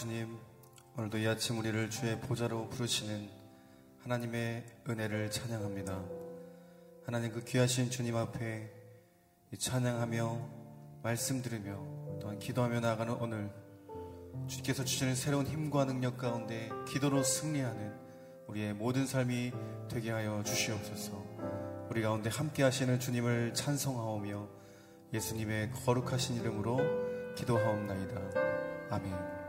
주님, 오늘도 이 아침 우리를 주의 보좌로 부르시는 하나님의 은혜를 찬양합니다. 하나님 그 귀하신 주님 앞에 찬양하며 말씀 들으며 또한 기도하며 나아가는 오늘 주께서 주시는 새로운 힘과 능력 가운데 기도로 승리하는 우리의 모든 삶이 되게 하여 주시옵소서. 우리 가운데 함께 하시는 주님을 찬송하오며 예수님의 거룩하신 이름으로 기도하옵나이다. 아멘.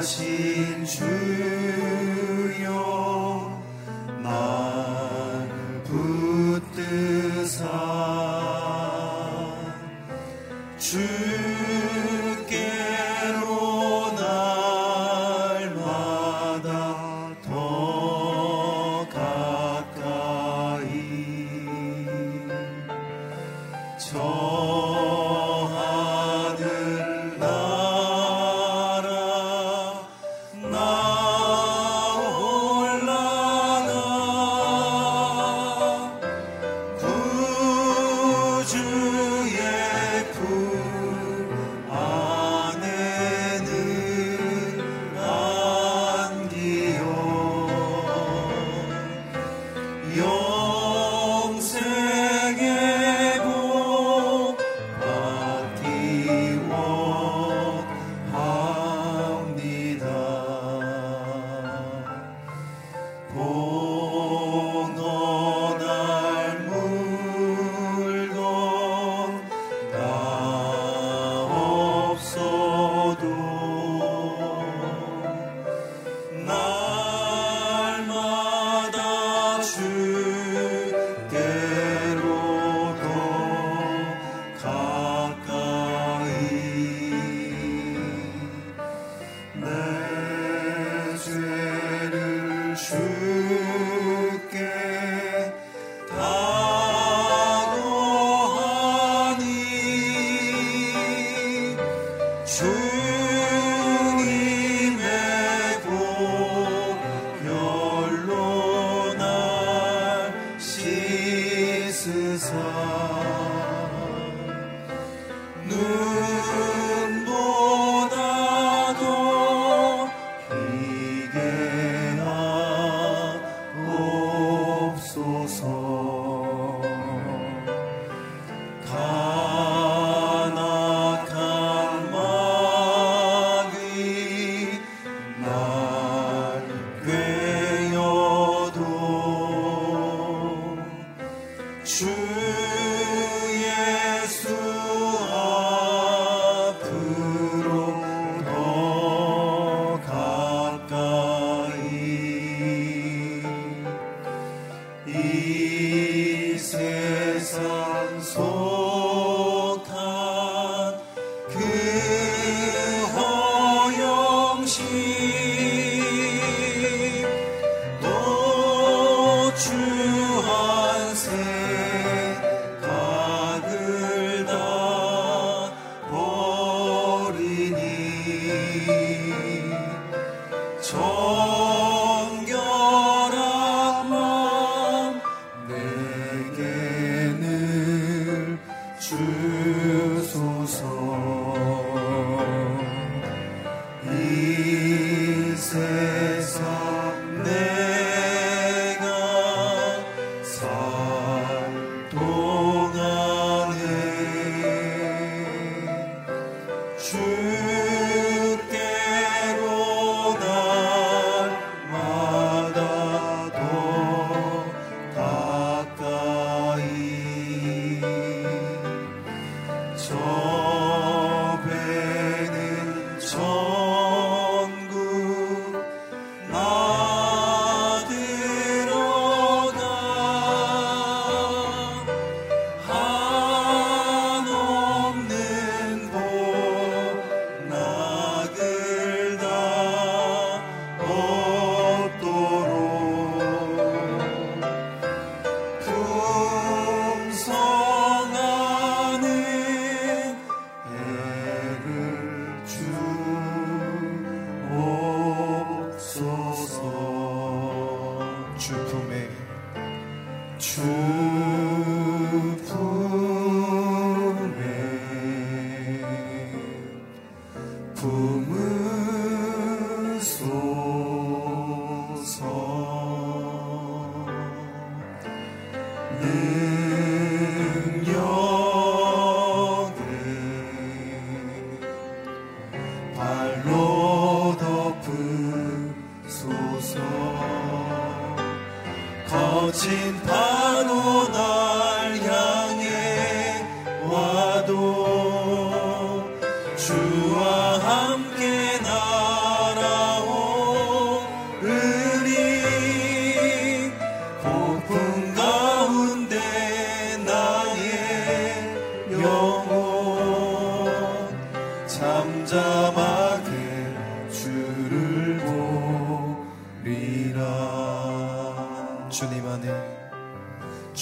귀하신 주여 날 붙드사. 주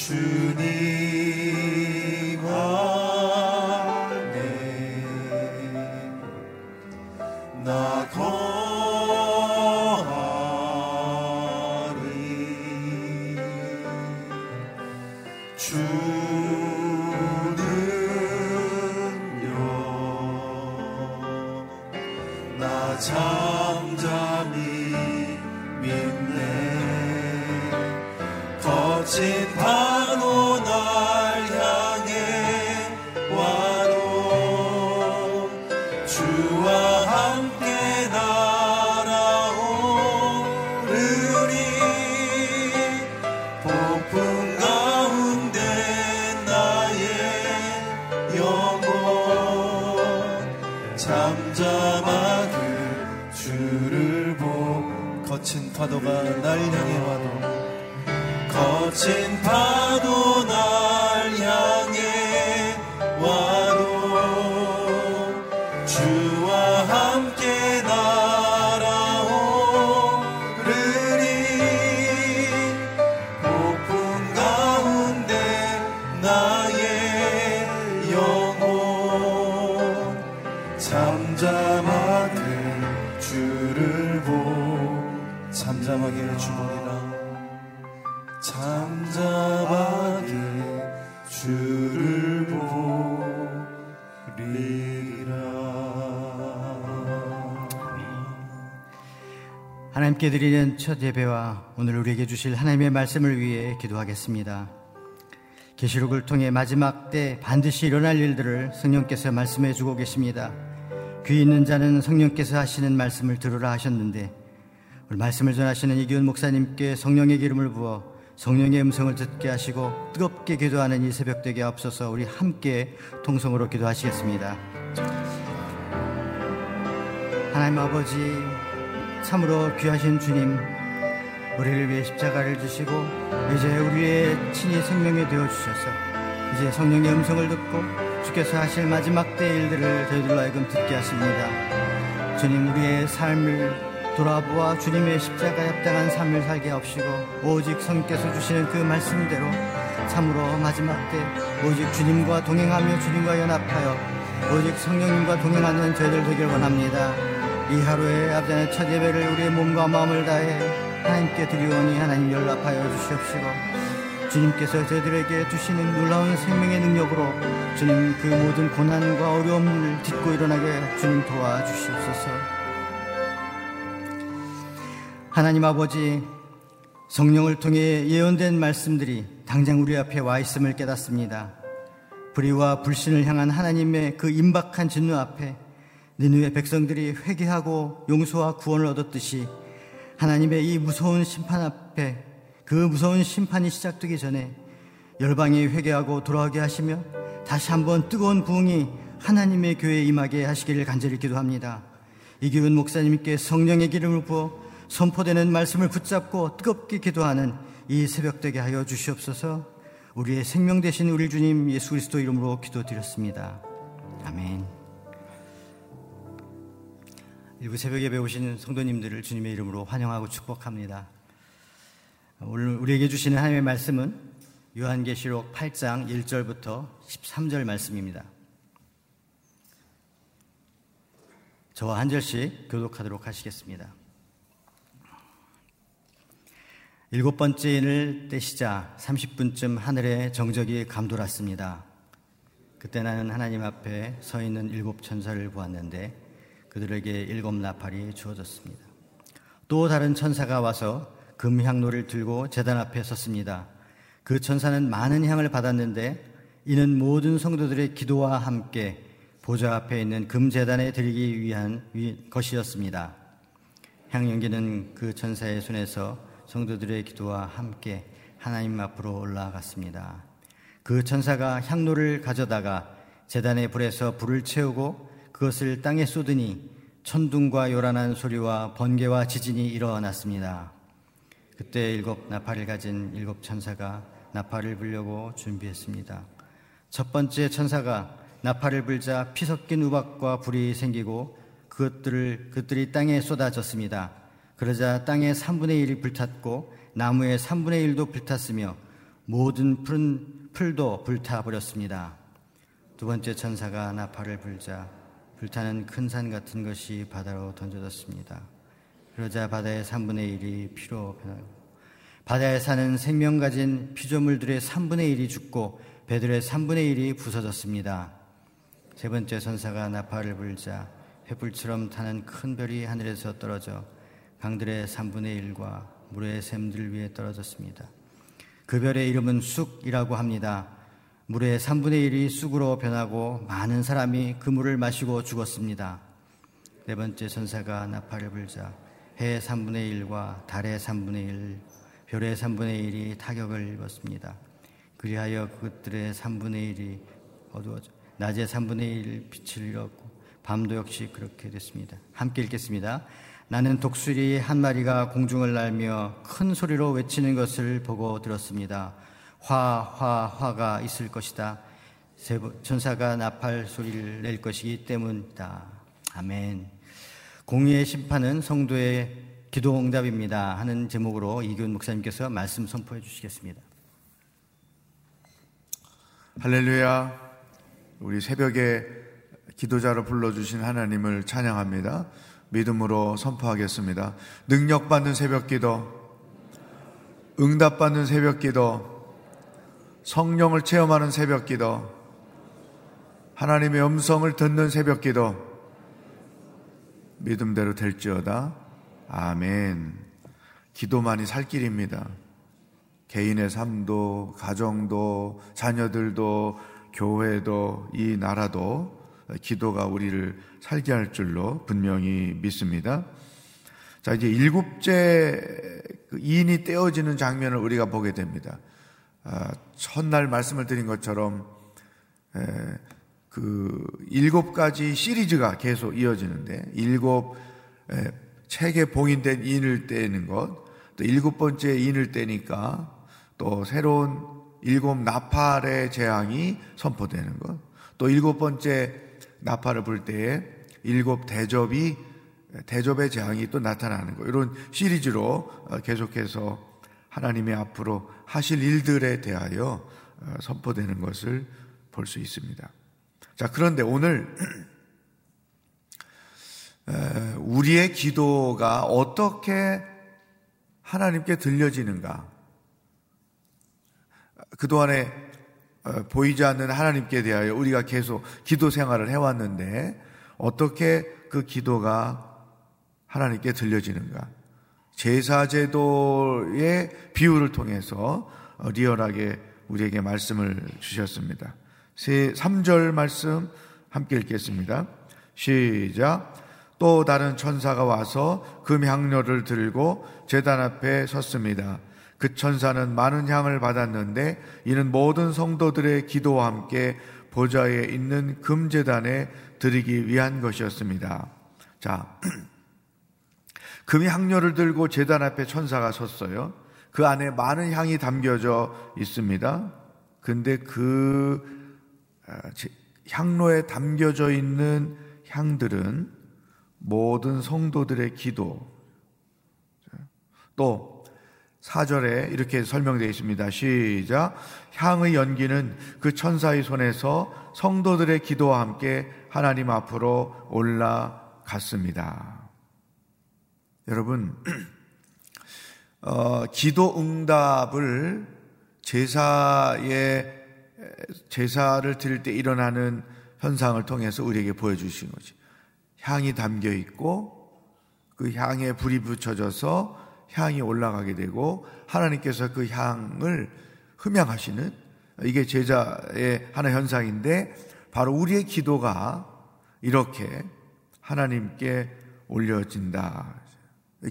주님. 파도가 날 향해 와도 거친 파도나 함께 드리는 첫 예배와 오늘 우리에게 주실 하나님의 말씀을 위해 기도하겠습니다. 계시록을 통해 마지막 때 반드시 일어날 일들을 성령께서 말씀해 주고 계십니다. 귀 있는 자는 성령께서 하시는 말씀을 들으라 하셨는데 오늘 말씀을 전하시는 이기훈 목사님께 성령의 기름을 부어 성령의 음성을 듣게 하시고 뜨겁게 기도하는 이 새벽 되게 앞서서 우리 함께 통성으로 기도하시겠습니다. 하나님 아버지 참으로 귀하신 주님, 우리를 위해 십자가를 지시고 이제 우리의 친히 생명이 되어 주셔서 이제 성령의 음성을 듣고 주께서 하실 마지막 때 일들을 저희들로 하여금 듣게 하십니다. 주님 우리의 삶을 돌아보아 주님의 십자가에 합당한 삶을 살게 하옵시고 오직 성께서 주시는 그 말씀대로 참으로 마지막 때 오직 주님과 동행하며 주님과 연합하여 오직 성령님과 동행하는 저희들 되길 원합니다. 이 하루의 아버지의 첫 예배를 우리의 몸과 마음을 다해 하나님께 드리오니 하나님 연락하여 주시옵시고 주님께서 저희들에게 주시는 놀라운 생명의 능력으로 주님 그 모든 고난과 어려움을 딛고 일어나게 주님 도와주시옵소서. 하나님 아버지 성령을 통해 예언된 말씀들이 당장 우리 앞에 와 있음을 깨닫습니다. 불의와 불신을 향한 하나님의 그 임박한 진노 앞에 니누의 백성들이 회개하고 용서와 구원을 얻었듯이 하나님의 이 무서운 심판 앞에 그 무서운 심판이 시작되기 전에 열방이 회개하고 돌아오게 하시며 다시 한번 뜨거운 부흥이 하나님의 교회에 임하게 하시기를 간절히 기도합니다. 이기훈 목사님께 성령의 기름을 부어 선포되는 말씀을 붙잡고 뜨겁게 기도하는 이 새벽 되게 하여 주시옵소서 우리의 생명 되신 우리 주님 예수 그리스도 이름으로 기도드렸습니다. 아멘. 일부 새벽에 배우신 성도님들을 주님의 이름으로 환영하고 축복합니다. 오늘 우리에게 주시는 하나님의 말씀은 요한계시록 8장 1절부터 13절 말씀입니다. 저와 한 절씩 교독하도록 하시겠습니다. 일곱 번째 인을 떼시자 30분쯤 하늘에 정적이 감돌았습니다. 그때 나는 하나님 앞에 서 있는 일곱 천사를 보았는데 그들에게 일곱 나팔이 주어졌습니다. 또 다른 천사가 와서 금향로를 들고 재단 앞에 섰습니다. 그 천사는 많은 향을 받았는데 이는 모든 성도들의 기도와 함께 보좌 앞에 있는 금재단에 드리기 위한 것이었습니다. 향연기는 그 천사의 손에서 성도들의 기도와 함께 하나님 앞으로 올라갔습니다. 그 천사가 향로를 가져다가 재단의 불에서 불을 채우고 그것을 땅에 쏟으니 천둥과 요란한 소리와 번개와 지진이 일어났습니다. 그때 일곱 나팔을 가진 일곱 천사가 나팔을 불려고 준비했습니다. 첫 번째 천사가 나팔을 불자 피 섞인 우박과 불이 생기고 그것들을 그들이 땅에 쏟아졌습니다. 그러자 땅의 3분의 1이 불탔고 나무의 3분의 1도 불탔으며 모든 푸른 풀도 불타 버렸습니다. 두 번째 천사가 나팔을 불자 불타는 큰 산 같은 것이 바다로 던져졌습니다. 그러자 바다의 3분의 1이 피로 변하고 바다에 사는 생명 가진 피조물들의 3분의 1이 죽고 배들의 3분의 1이 부서졌습니다. 세 번째 천사가 나팔을 불자 횃불처럼 타는 큰 별이 하늘에서 떨어져 강들의 3분의 1과 물의 샘들 위에 떨어졌습니다. 그 별의 이름은 쑥이라고 합니다. 물의 3분의 1이 쑥으로 변하고 많은 사람이 그 물을 마시고 죽었습니다. 네 번째 천사가 나팔을 불자 해의 3분의 1과 달의 3분의 1, 별의 3분의 1이 타격을 입었습니다. 그리하여 그것들의 3분의 1이 어두워져 낮의 3분의 1 빛을 잃었고 밤도 역시 그렇게 됐습니다. 함께 읽겠습니다. 나는 독수리 한 마리가 공중을 날며 큰 소리로 외치는 것을 보고 들었습니다. 화, 화, 화가 있을 것이다. 천사가 나팔 소리를 낼 것이기 때문이다. 아멘. 공의의 심판은 성도의 기도 응답입니다. 하는 제목으로 이균 목사님께서 말씀 선포해 주시겠습니다. 할렐루야. 우리 새벽에 기도자로 불러주신 하나님을 찬양합니다. 믿음으로 선포하겠습니다. 능력받는 새벽 기도, 응답받는 새벽 기도, 성령을 체험하는 새벽 기도, 하나님의 음성을 듣는 새벽 기도, 믿음대로 될지어다. 아멘. 기도만이 살 길입니다. 개인의 삶도, 가정도, 자녀들도, 교회도, 이 나라도 기도가 우리를 살게 할 줄로 분명히 믿습니다. 자, 이제 일곱째 그 이인이 떼어지는 장면을 우리가 보게 됩니다. 아, 첫날 말씀을 드린 것처럼 에, 그 일곱 가지 시리즈가 계속 이어지는데 일곱 에, 책에 봉인된 인을 떼는 것, 또 일곱 번째 인을 떼니까 또 새로운 일곱 나팔의 재앙이 선포되는 것, 또 일곱 번째 나팔을 불 때에 일곱 대접이 대접의 재앙이 또 나타나는 거 이런 시리즈로 어, 계속해서 하나님의 앞으로 하실 일들에 대하여 어, 선포되는 것을 볼 수 있습니다. 자, 그런데 오늘 우리의 기도가 어떻게 하나님께 들려지는가? 그동안에 어, 보이지 않는 하나님께 대하여 우리가 계속 기도 생활을 해왔는데 어떻게 그 기도가 하나님께 들려지는가? 제사제도의 비유를 통해서 어, 리얼하게 우리에게 말씀을 주셨습니다. 3절 말씀 함께 읽겠습니다. 시작. 또 다른 천사가 와서 금향료를 들고 제단 앞에 섰습니다. 그 천사는 많은 향을 받았는데 이는 모든 성도들의 기도와 함께 보좌에 있는 금재단에 드리기 위한 것이었습니다. 자, 금이 향료를 들고 재단 앞에 천사가 섰어요. 그 안에 많은 향이 담겨져 있습니다. 근데 그 아, 향로에 담겨져 있는 향들은 모든 성도들의 기도, 또 4절에 이렇게 설명되어 있습니다. 시작. 향의 연기는 그 천사의 손에서 성도들의 기도와 함께 하나님 앞으로 올라갔습니다. 여러분, 어, 기도 응답을 제사의 제사를 드릴 때 일어나는 현상을 통해서 우리에게 보여주신 거지. 향이 담겨 있고 그 향에 불이 붙여져서 향이 올라가게 되고 하나님께서 그 향을 흠양하시는 이게 제자의 하나 현상인데 바로 우리의 기도가 이렇게 하나님께 올려진다.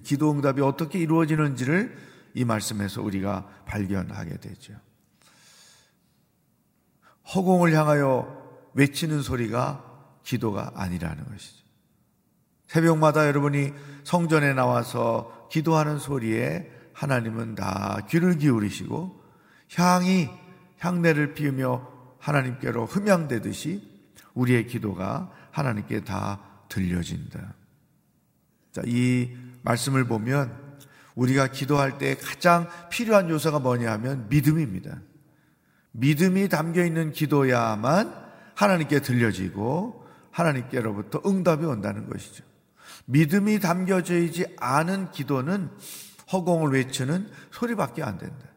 기도 응답이 어떻게 이루어지는지를 이 말씀에서 우리가 발견하게 되죠. 허공을 향하여 외치는 소리가 기도가 아니라는 것이죠. 새벽마다 여러분이 성전에 나와서 기도하는 소리에 하나님은 다 귀를 기울이시고 향이 향내를 피우며 하나님께로 흠양되듯이 우리의 기도가 하나님께 다 들려진다. 자, 이 말씀을 보면 우리가 기도할 때 가장 필요한 요소가 뭐냐 하면 믿음입니다. 믿음이 담겨 있는 기도야만 하나님께 들려지고 하나님께로부터 응답이 온다는 것이죠. 믿음이 담겨져 있지 않은 기도는 허공을 외치는 소리밖에 안 된다.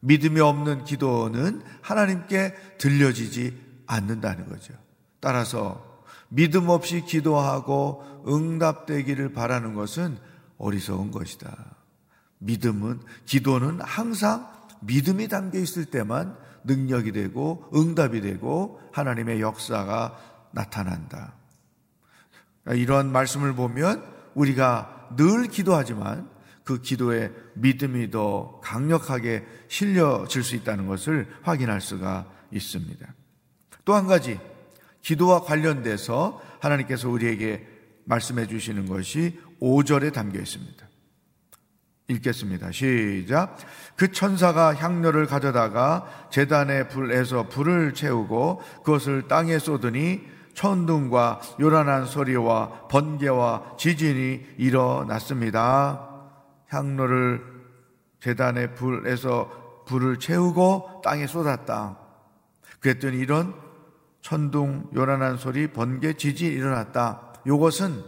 믿음이 없는 기도는 하나님께 들려지지 않는다는 거죠. 따라서 믿음 없이 기도하고 응답되기를 바라는 것은 어리석은 것이다. 믿음은, 기도는 항상 믿음이 담겨 있을 때만 능력이 되고 응답이 되고 하나님의 역사가 나타난다. 이런 말씀을 보면 우리가 늘 기도하지만 그 기도에 믿음이 더 강력하게 실려질 수 있다는 것을 확인할 수가 있습니다. 또 한 가지, 기도와 관련돼서 하나님께서 우리에게 말씀해 주시는 것이 5절에 담겨 있습니다. 읽겠습니다. 시작. 그 천사가 향료를 가져다가 재단의 불에서 불을 채우고 그것을 땅에 쏟으니 천둥과 요란한 소리와 번개와 지진이 일어났습니다. 향로를 재단의 불에서 불을 채우고 땅에 쏟았다. 그랬더니 이런 천둥, 요란한 소리, 번개, 지진이 일어났다. 이것은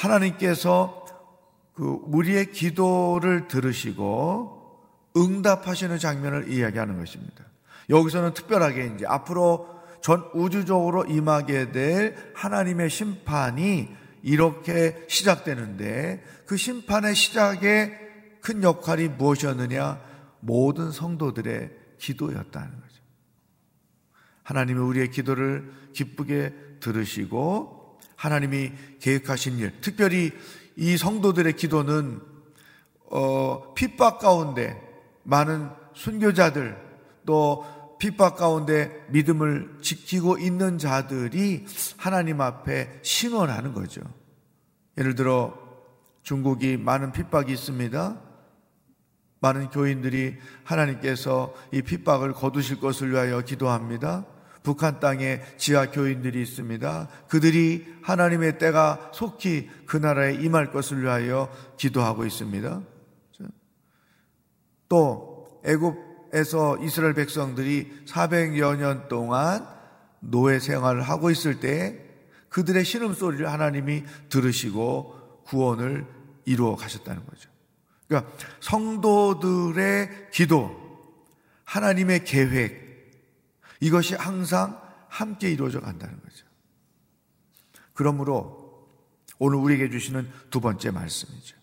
하나님께서 그 우리의 기도를 들으시고 응답하시는 장면을 이야기하는 것입니다. 여기서는 특별하게 이제 앞으로 전 우주적으로 임하게 될 하나님의 심판이 이렇게 시작되는데 그 심판의 시작에 큰 역할이 무엇이었느냐? 모든 성도들의 기도였다는 거죠. 하나님이 우리의 기도를 기쁘게 들으시고 하나님이 계획하신 일, 특별히 이 성도들의 기도는 어, 핍박 가운데 많은 순교자들 또 핍박 가운데 믿음을 지키고 있는 자들이 하나님 앞에 신원하는 거죠. 예를 들어 중국이 많은 핍박이 있습니다. 많은 교인들이 하나님께서 이 핍박을 거두실 것을 위하여 기도합니다. 북한 땅에 지하 교인들이 있습니다. 그들이 하나님의 때가 속히 그 나라에 임할 것을 위하여 기도하고 있습니다. 또 애굽 에서 이스라엘 백성들이 400여 년 동안 노예 생활을 하고 있을 때 그들의 신음소리를 하나님이 들으시고 구원을 이루어 가셨다는 거죠. 그러니까 성도들의 기도, 하나님의 계획, 이것이 항상 함께 이루어져 간다는 거죠. 그러므로 오늘 우리에게 주시는 두 번째 말씀이죠.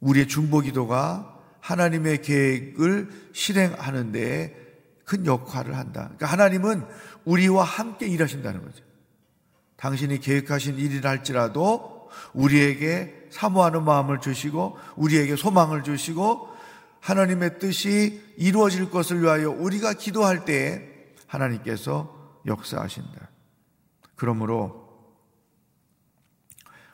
우리의 중보 기도가 하나님의 계획을 실행하는 데큰 역할을 한다. 그러니까 하나님은 우리와 함께 일하신다는 거죠. 당신이 계획하신 일이라 할지라도 우리에게 사모하는 마음을 주시고 우리에게 소망을 주시고 하나님의 뜻이 이루어질 것을 위하여 우리가 기도할 때에 하나님께서 역사하신다. 그러므로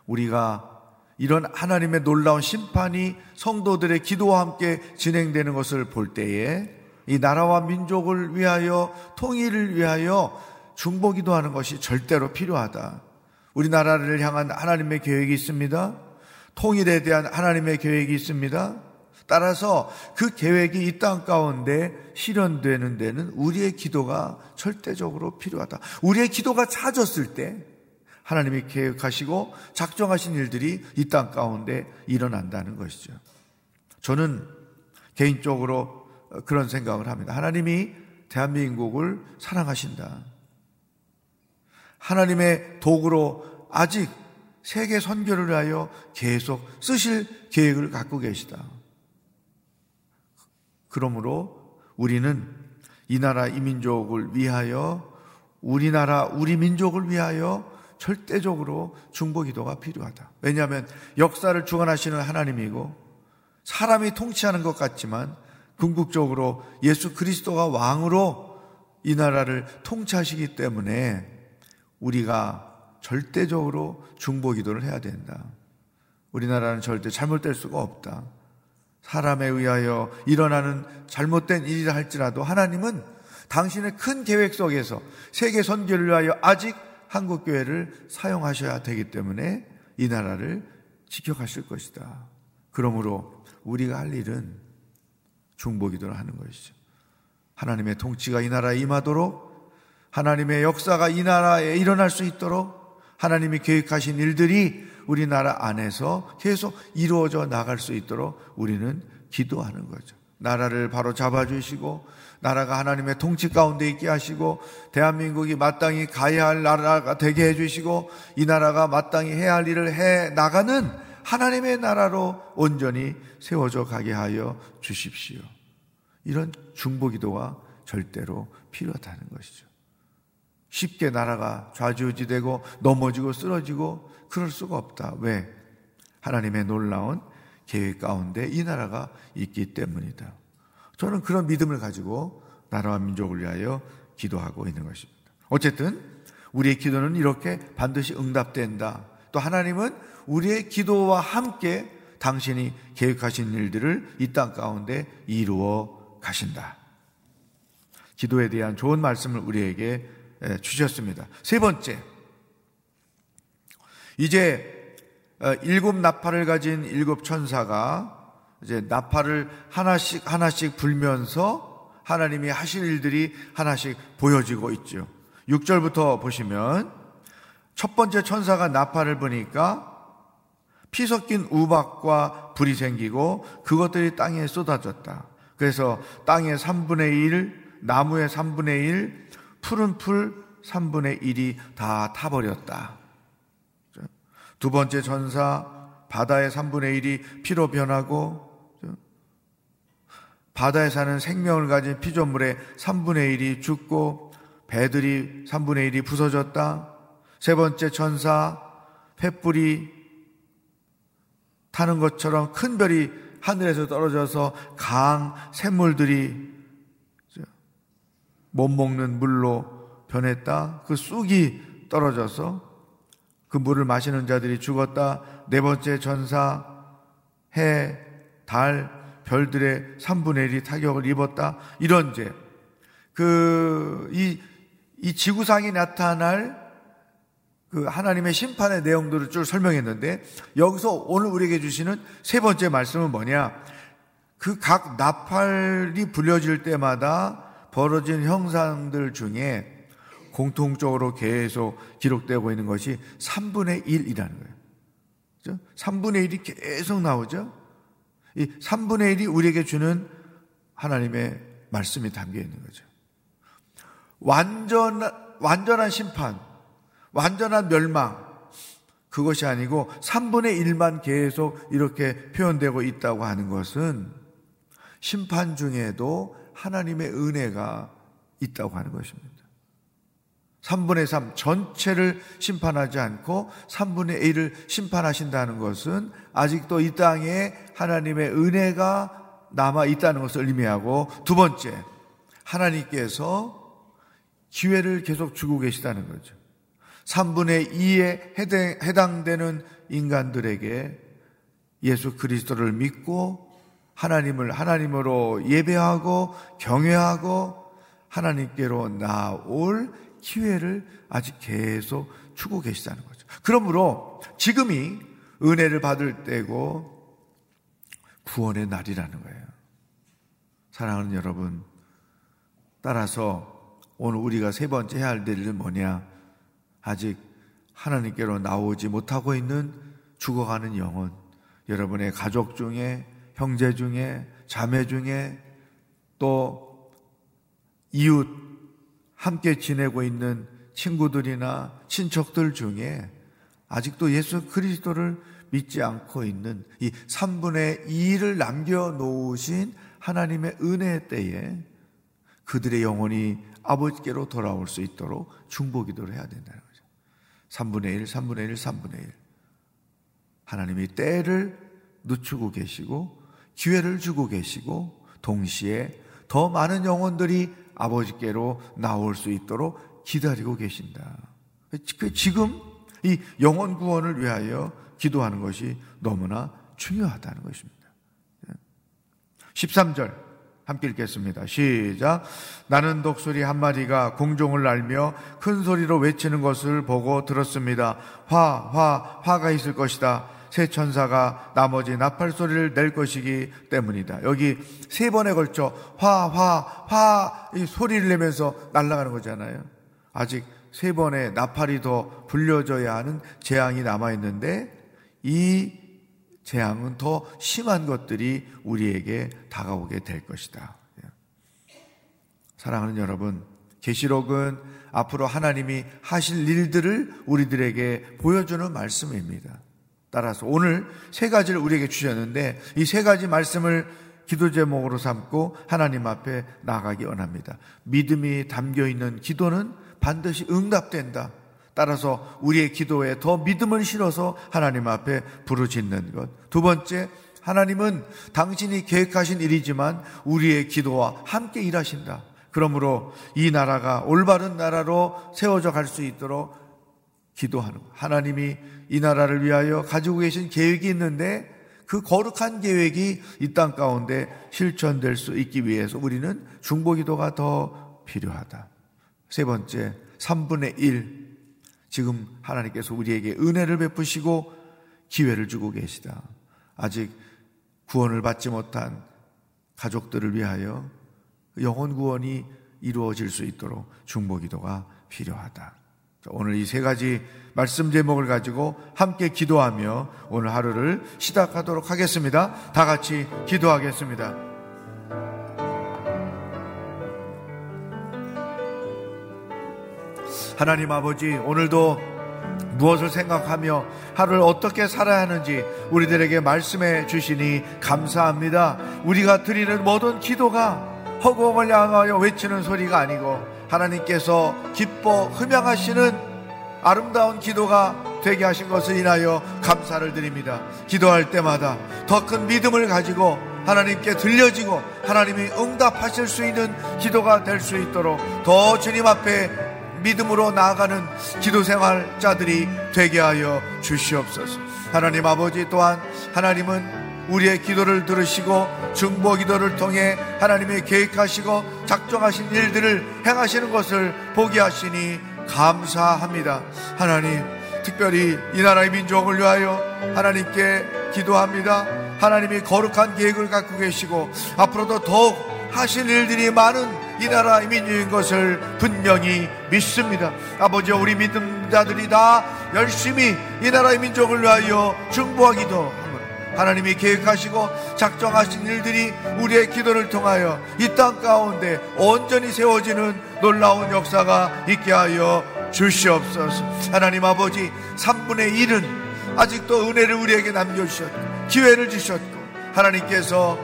우리가 이런 하나님의 놀라운 심판이 성도들의 기도와 함께 진행되는 것을 볼 때에 이 나라와 민족을 위하여 통일을 위하여 중보 기도 하는 것이 절대로 필요하다. 우리나라를 향한 하나님의 계획이 있습니다. 통일에 대한 하나님의 계획이 있습니다. 따라서 그 계획이 이 땅 가운데 실현되는 데는 우리의 기도가 절대적으로 필요하다. 우리의 기도가 찾았을 때 하나님이 계획하시고 작정하신 일들이 이 땅 가운데 일어난다는 것이죠. 저는 개인적으로 그런 생각을 합니다. 하나님이 대한민국을 사랑하신다. 하나님의 도구로 아직 세계 선교를 위하여 계속 쓰실 계획을 갖고 계시다. 그러므로 우리는 이 나라 이 민족을 위하여 우리나라 우리 민족을 위하여 절대적으로 중보 기도가 필요하다. 왜냐하면 역사를 주관하시는 하나님이고 사람이 통치하는 것 같지만 궁극적으로 예수 그리스도가 왕으로 이 나라를 통치하시기 때문에 우리가 절대적으로 중보 기도를 해야 된다. 우리나라는 절대 잘못될 수가 없다. 사람에 의하여 일어나는 잘못된 일이라 할지라도 하나님은 당신의 큰 계획 속에서 세계 선교를 위하여 아직 한국 교회를 사용하셔야 되기 때문에 이 나라를 지켜가실 것이다. 그러므로 우리가 할 일은 중보기도를 하는 것이죠. 하나님의 통치가 이 나라에 임하도록 하나님의 역사가 이 나라에 일어날 수 있도록 하나님이 계획하신 일들이 우리나라 안에서 계속 이루어져 나갈 수 있도록 우리는 기도하는 거죠. 나라를 바로 잡아주시고 나라가 하나님의 통치 가운데 있게 하시고 대한민국이 마땅히 가야 할 나라가 되게 해주시고 이 나라가 마땅히 해야 할 일을 해 나가는 하나님의 나라로 온전히 세워져 가게 하여 주십시오. 이런 중보 기도가 절대로 필요하다는 것이죠. 쉽게 나라가 좌지우지되고 넘어지고 쓰러지고 그럴 수가 없다. 왜? 하나님의 놀라운 계획 가운데 이 나라가 있기 때문이다. 저는 그런 믿음을 가지고 나라와 민족을 위하여 기도하고 있는 것입니다. 어쨌든 우리의 기도는 이렇게 반드시 응답된다. 또 하나님은 우리의 기도와 함께 당신이 계획하신 일들을 이 땅 가운데 이루어 가신다. 기도에 대한 좋은 말씀을 우리에게 주셨습니다. 세 번째, 이제 어, 일곱 나팔을 가진 일곱 천사가 이제 나팔을 하나씩 하나씩 불면서 하나님이 하실 일들이 하나씩 보여지고 있죠. 6절부터 보시면 첫 번째 천사가 나팔을 부니까 피 섞인 우박과 불이 생기고 그것들이 땅에 쏟아졌다. 그래서 땅의 3분의 1, 나무의 3분의 1, 푸른 풀 3분의 1이 다 타버렸다. 두 번째 천사 바다의 3분의 1이 피로 변하고 바다에 사는 생명을 가진 피조물의 3분의 1이 죽고 배들이 3분의 1이 부서졌다. 세 번째 천사 횃불이 타는 것처럼 큰 별이 하늘에서 떨어져서 강 샘물들이 못 먹는 물로 변했다. 그 쑥이 떨어져서 그 물을 마시는 자들이 죽었다. 네 번째 전사, 해, 달, 별들의 3분의 1이 타격을 입었다. 이런 제, 그, 이, 이 지구상에 나타날 그 하나님의 심판의 내용들을 쭉 설명했는데 여기서 오늘 우리에게 주시는 세 번째 말씀은 뭐냐? 그 각 나팔이 불려질 때마다 벌어진 형상들 중에 공통적으로 계속 기록되고 있는 것이 3분의 1이라는 거예요. 그죠? 3분의 1이 계속 나오죠? 이 3분의 1이 우리에게 주는 하나님의 말씀이 담겨 있는 거죠. 완전, 완전한 심판, 완전한 멸망, 그것이 아니고 3분의 1만 계속 이렇게 표현되고 있다고 하는 것은 심판 중에도 하나님의 은혜가 있다고 하는 것입니다. 3분의 3 전체를 심판하지 않고 3분의 1을 심판하신다는 것은 아직도 이 땅에 하나님의 은혜가 남아 있다는 것을 의미하고 두 번째, 하나님께서 기회를 계속 주고 계시다는 거죠. 3분의 2에 해당되는 인간들에게 예수 그리스도를 믿고 하나님을 하나님으로 예배하고 경외하고 하나님께로 나올 기회를 아직 계속 주고 계시다는 거죠. 그러므로 지금이 은혜를 받을 때고 구원의 날이라는 거예요. 사랑하는 여러분, 따라서 오늘 우리가 세 번째 해야 할 일은 뭐냐? 아직 하나님께로 나오지 못하고 있는 죽어가는 영혼, 여러분의 가족 중에, 형제 중에 자매 중에 또 이웃 함께 지내고 있는 친구들이나 친척들 중에 아직도 예수 그리스도를 믿지 않고 있는 이 3분의 2를 남겨놓으신 하나님의 은혜 때에 그들의 영혼이 아버지께로 돌아올 수 있도록 중보기도를 해야 된다는 거죠. 3분의 1, 3분의 1, 3분의 1. 하나님이 때를 늦추고 계시고 기회를 주고 계시고 동시에 더 많은 영혼들이 아버지께로 나올 수 있도록 기다리고 계신다. 지금 이 영혼 구원을 위하여 기도하는 것이 너무나 중요하다는 것입니다. 13절 함께 읽겠습니다. 시작. 나는 독수리 한 마리가 공종을 날며 큰 소리로 외치는 것을 보고 들었습니다. 화, 화, 화가 있을 것이다. 새 천사가 나머지 나팔 소리를 낼 것이기 때문이다. 여기 세 번에 걸쳐 화, 화, 화, 이 소리를 내면서 날아가는 거잖아요. 아직 세 번의 나팔이 더 불려져야 하는 재앙이 남아 있는데 이 재앙은 더 심한 것들이 우리에게 다가오게 될 것이다. 사랑하는 여러분, 계시록은 앞으로 하나님이 하실 일들을 우리들에게 보여주는 말씀입니다. 따라서 오늘 세 가지를 우리에게 주셨는데 이 세 가지 말씀을 기도 제목으로 삼고 하나님 앞에 나가기 원합니다. 믿음이 담겨 있는 기도는 반드시 응답된다. 따라서 우리의 기도에 더 믿음을 실어서 하나님 앞에 부르짖는 것. 두 번째, 하나님은 당신이 계획하신 일이지만 우리의 기도와 함께 일하신다. 그러므로 이 나라가 올바른 나라로 세워져 갈 수 있도록 기도하는 것. 하나님이 이 나라를 위하여 가지고 계신 계획이 있는데 그 거룩한 계획이 이 땅 가운데 실천될 수 있기 위해서 우리는 중보 기도가 더 필요하다. 세 번째, 3분의 1. 지금 하나님께서 우리에게 은혜를 베푸시고 기회를 주고 계시다. 아직 구원을 받지 못한 가족들을 위하여 영혼 구원이 이루어질 수 있도록 중보 기도가 필요하다. 오늘 이 세 가지 말씀 제목을 가지고 함께 기도하며 오늘 하루를 시작하도록 하겠습니다. 다 같이 기도하겠습니다. 하나님 아버지, 오늘도 무엇을 생각하며 하루를 어떻게 살아야 하는지 우리들에게 말씀해 주시니 감사합니다. 우리가 드리는 모든 기도가 허공을 향하여 외치는 소리가 아니고 하나님께서 기뻐 흠양하시는 아름다운 기도가 되게 하신 것을 인하여 감사를 드립니다. 기도할 때마다 더 큰 믿음을 가지고 하나님께 들려지고 하나님이 응답하실 수 있는 기도가 될 수 있도록 더 주님 앞에 믿음으로 나아가는 기도 생활자들이 되게 하여 주시옵소서. 하나님 아버지 또한 하나님은 우리의 기도를 들으시고 중보 기도를 통해 하나님의 계획하시고 작정하신 일들을 행하시는 것을 보게 하시니 감사합니다. 하나님, 특별히 이 나라의 민족을 위하여 하나님께 기도합니다. 하나님이 거룩한 계획을 갖고 계시고 앞으로도 더욱 하신 일들이 많은 이 나라의 민족인 것을 분명히 믿습니다. 아버지 우리 믿음자들이 다 열심히 이 나라의 민족을 위하여 중보하기도 하나님이 계획하시고 작정하신 일들이 우리의 기도를 통하여 이 땅 가운데 온전히 세워지는 놀라운 역사가 있게 하여 주시옵소서. 하나님 아버지 3분의 1은 아직도 은혜를 우리에게 남겨주셨고 기회를 주셨고 하나님께서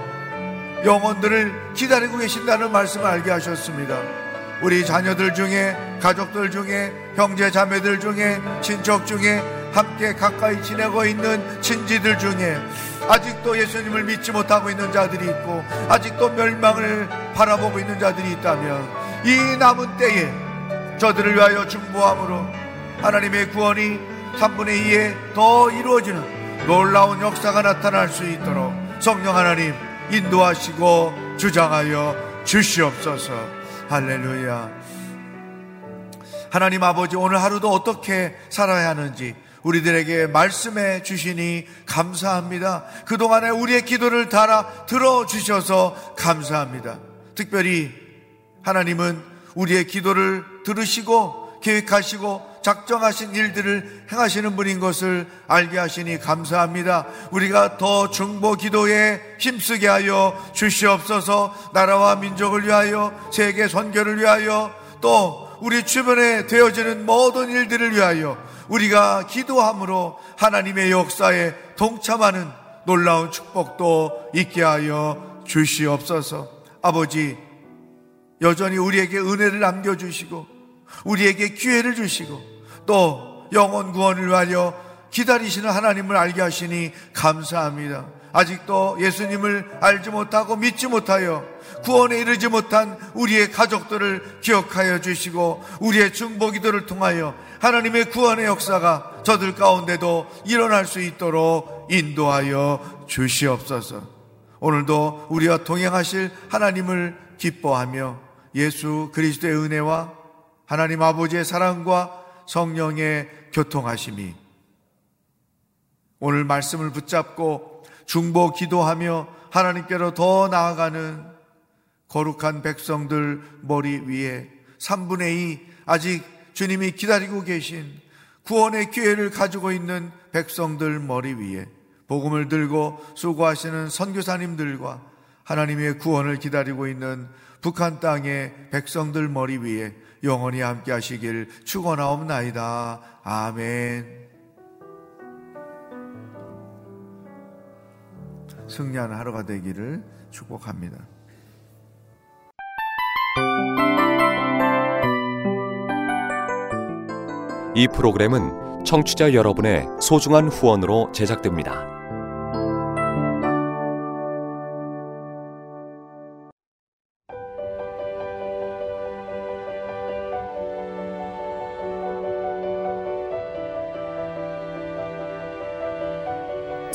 영혼들을 기다리고 계신다는 말씀을 알게 하셨습니다. 우리 자녀들 중에, 가족들 중에, 형제 자매들 중에, 친척 중에, 함께 가까이 지내고 있는 친지들 중에 아직도 예수님을 믿지 못하고 있는 자들이 있고 아직도 멸망을 바라보고 있는 자들이 있다면 이 남은 때에 저들을 위하여 중보함으로 하나님의 구원이 3분의 2에 더 이루어지는 놀라운 역사가 나타날 수 있도록 성령 하나님 인도하시고 주장하여 주시옵소서. 할렐루야. 하나님 아버지 오늘 하루도 어떻게 살아야 하는지 우리들에게 말씀해 주시니 감사합니다. 그동안에 우리의 기도를 달아 들어주셔서 감사합니다. 특별히 하나님은 우리의 기도를 들으시고 계획하시고 작정하신 일들을 행하시는 분인 것을 알게 하시니 감사합니다. 우리가 더 중보 기도에 힘쓰게 하여 주시옵소서 나라와 민족을 위하여 세계 선교를 위하여 또 우리 주변에 되어지는 모든 일들을 위하여 우리가 기도함으로 하나님의 역사에 동참하는 놀라운 축복도 있게 하여 주시옵소서. 아버지, 여전히 우리에게 은혜를 남겨주시고, 우리에게 기회를 주시고, 또 영원 구원을 위하여 기다리시는 하나님을 알게 하시니 감사합니다. 아직도 예수님을 알지 못하고 믿지 못하여 구원에 이르지 못한 우리의 가족들을 기억하여 주시고 우리의 중보기도를 통하여 하나님의 구원의 역사가 저들 가운데도 일어날 수 있도록 인도하여 주시옵소서. 오늘도 우리와 동행하실 하나님을 기뻐하며 예수 그리스도의 은혜와 하나님 아버지의 사랑과 성령의 교통하심이. 오늘 말씀을 붙잡고 중보 기도하며 하나님께로 더 나아가는 거룩한 백성들 머리 위에 3분의 2 아직 주님이 기다리고 계신 구원의 기회를 가지고 있는 백성들 머리 위에 복음을 들고 수고하시는 선교사님들과 하나님의 구원을 기다리고 있는 북한 땅의 백성들 머리 위에 영원히 함께 하시길 축원하옵나이다. 아멘. 승리하는 하루가 되기를 축복합니다. 이 프로그램은 청취자 여러분의 소중한 후원으로 제작됩니다.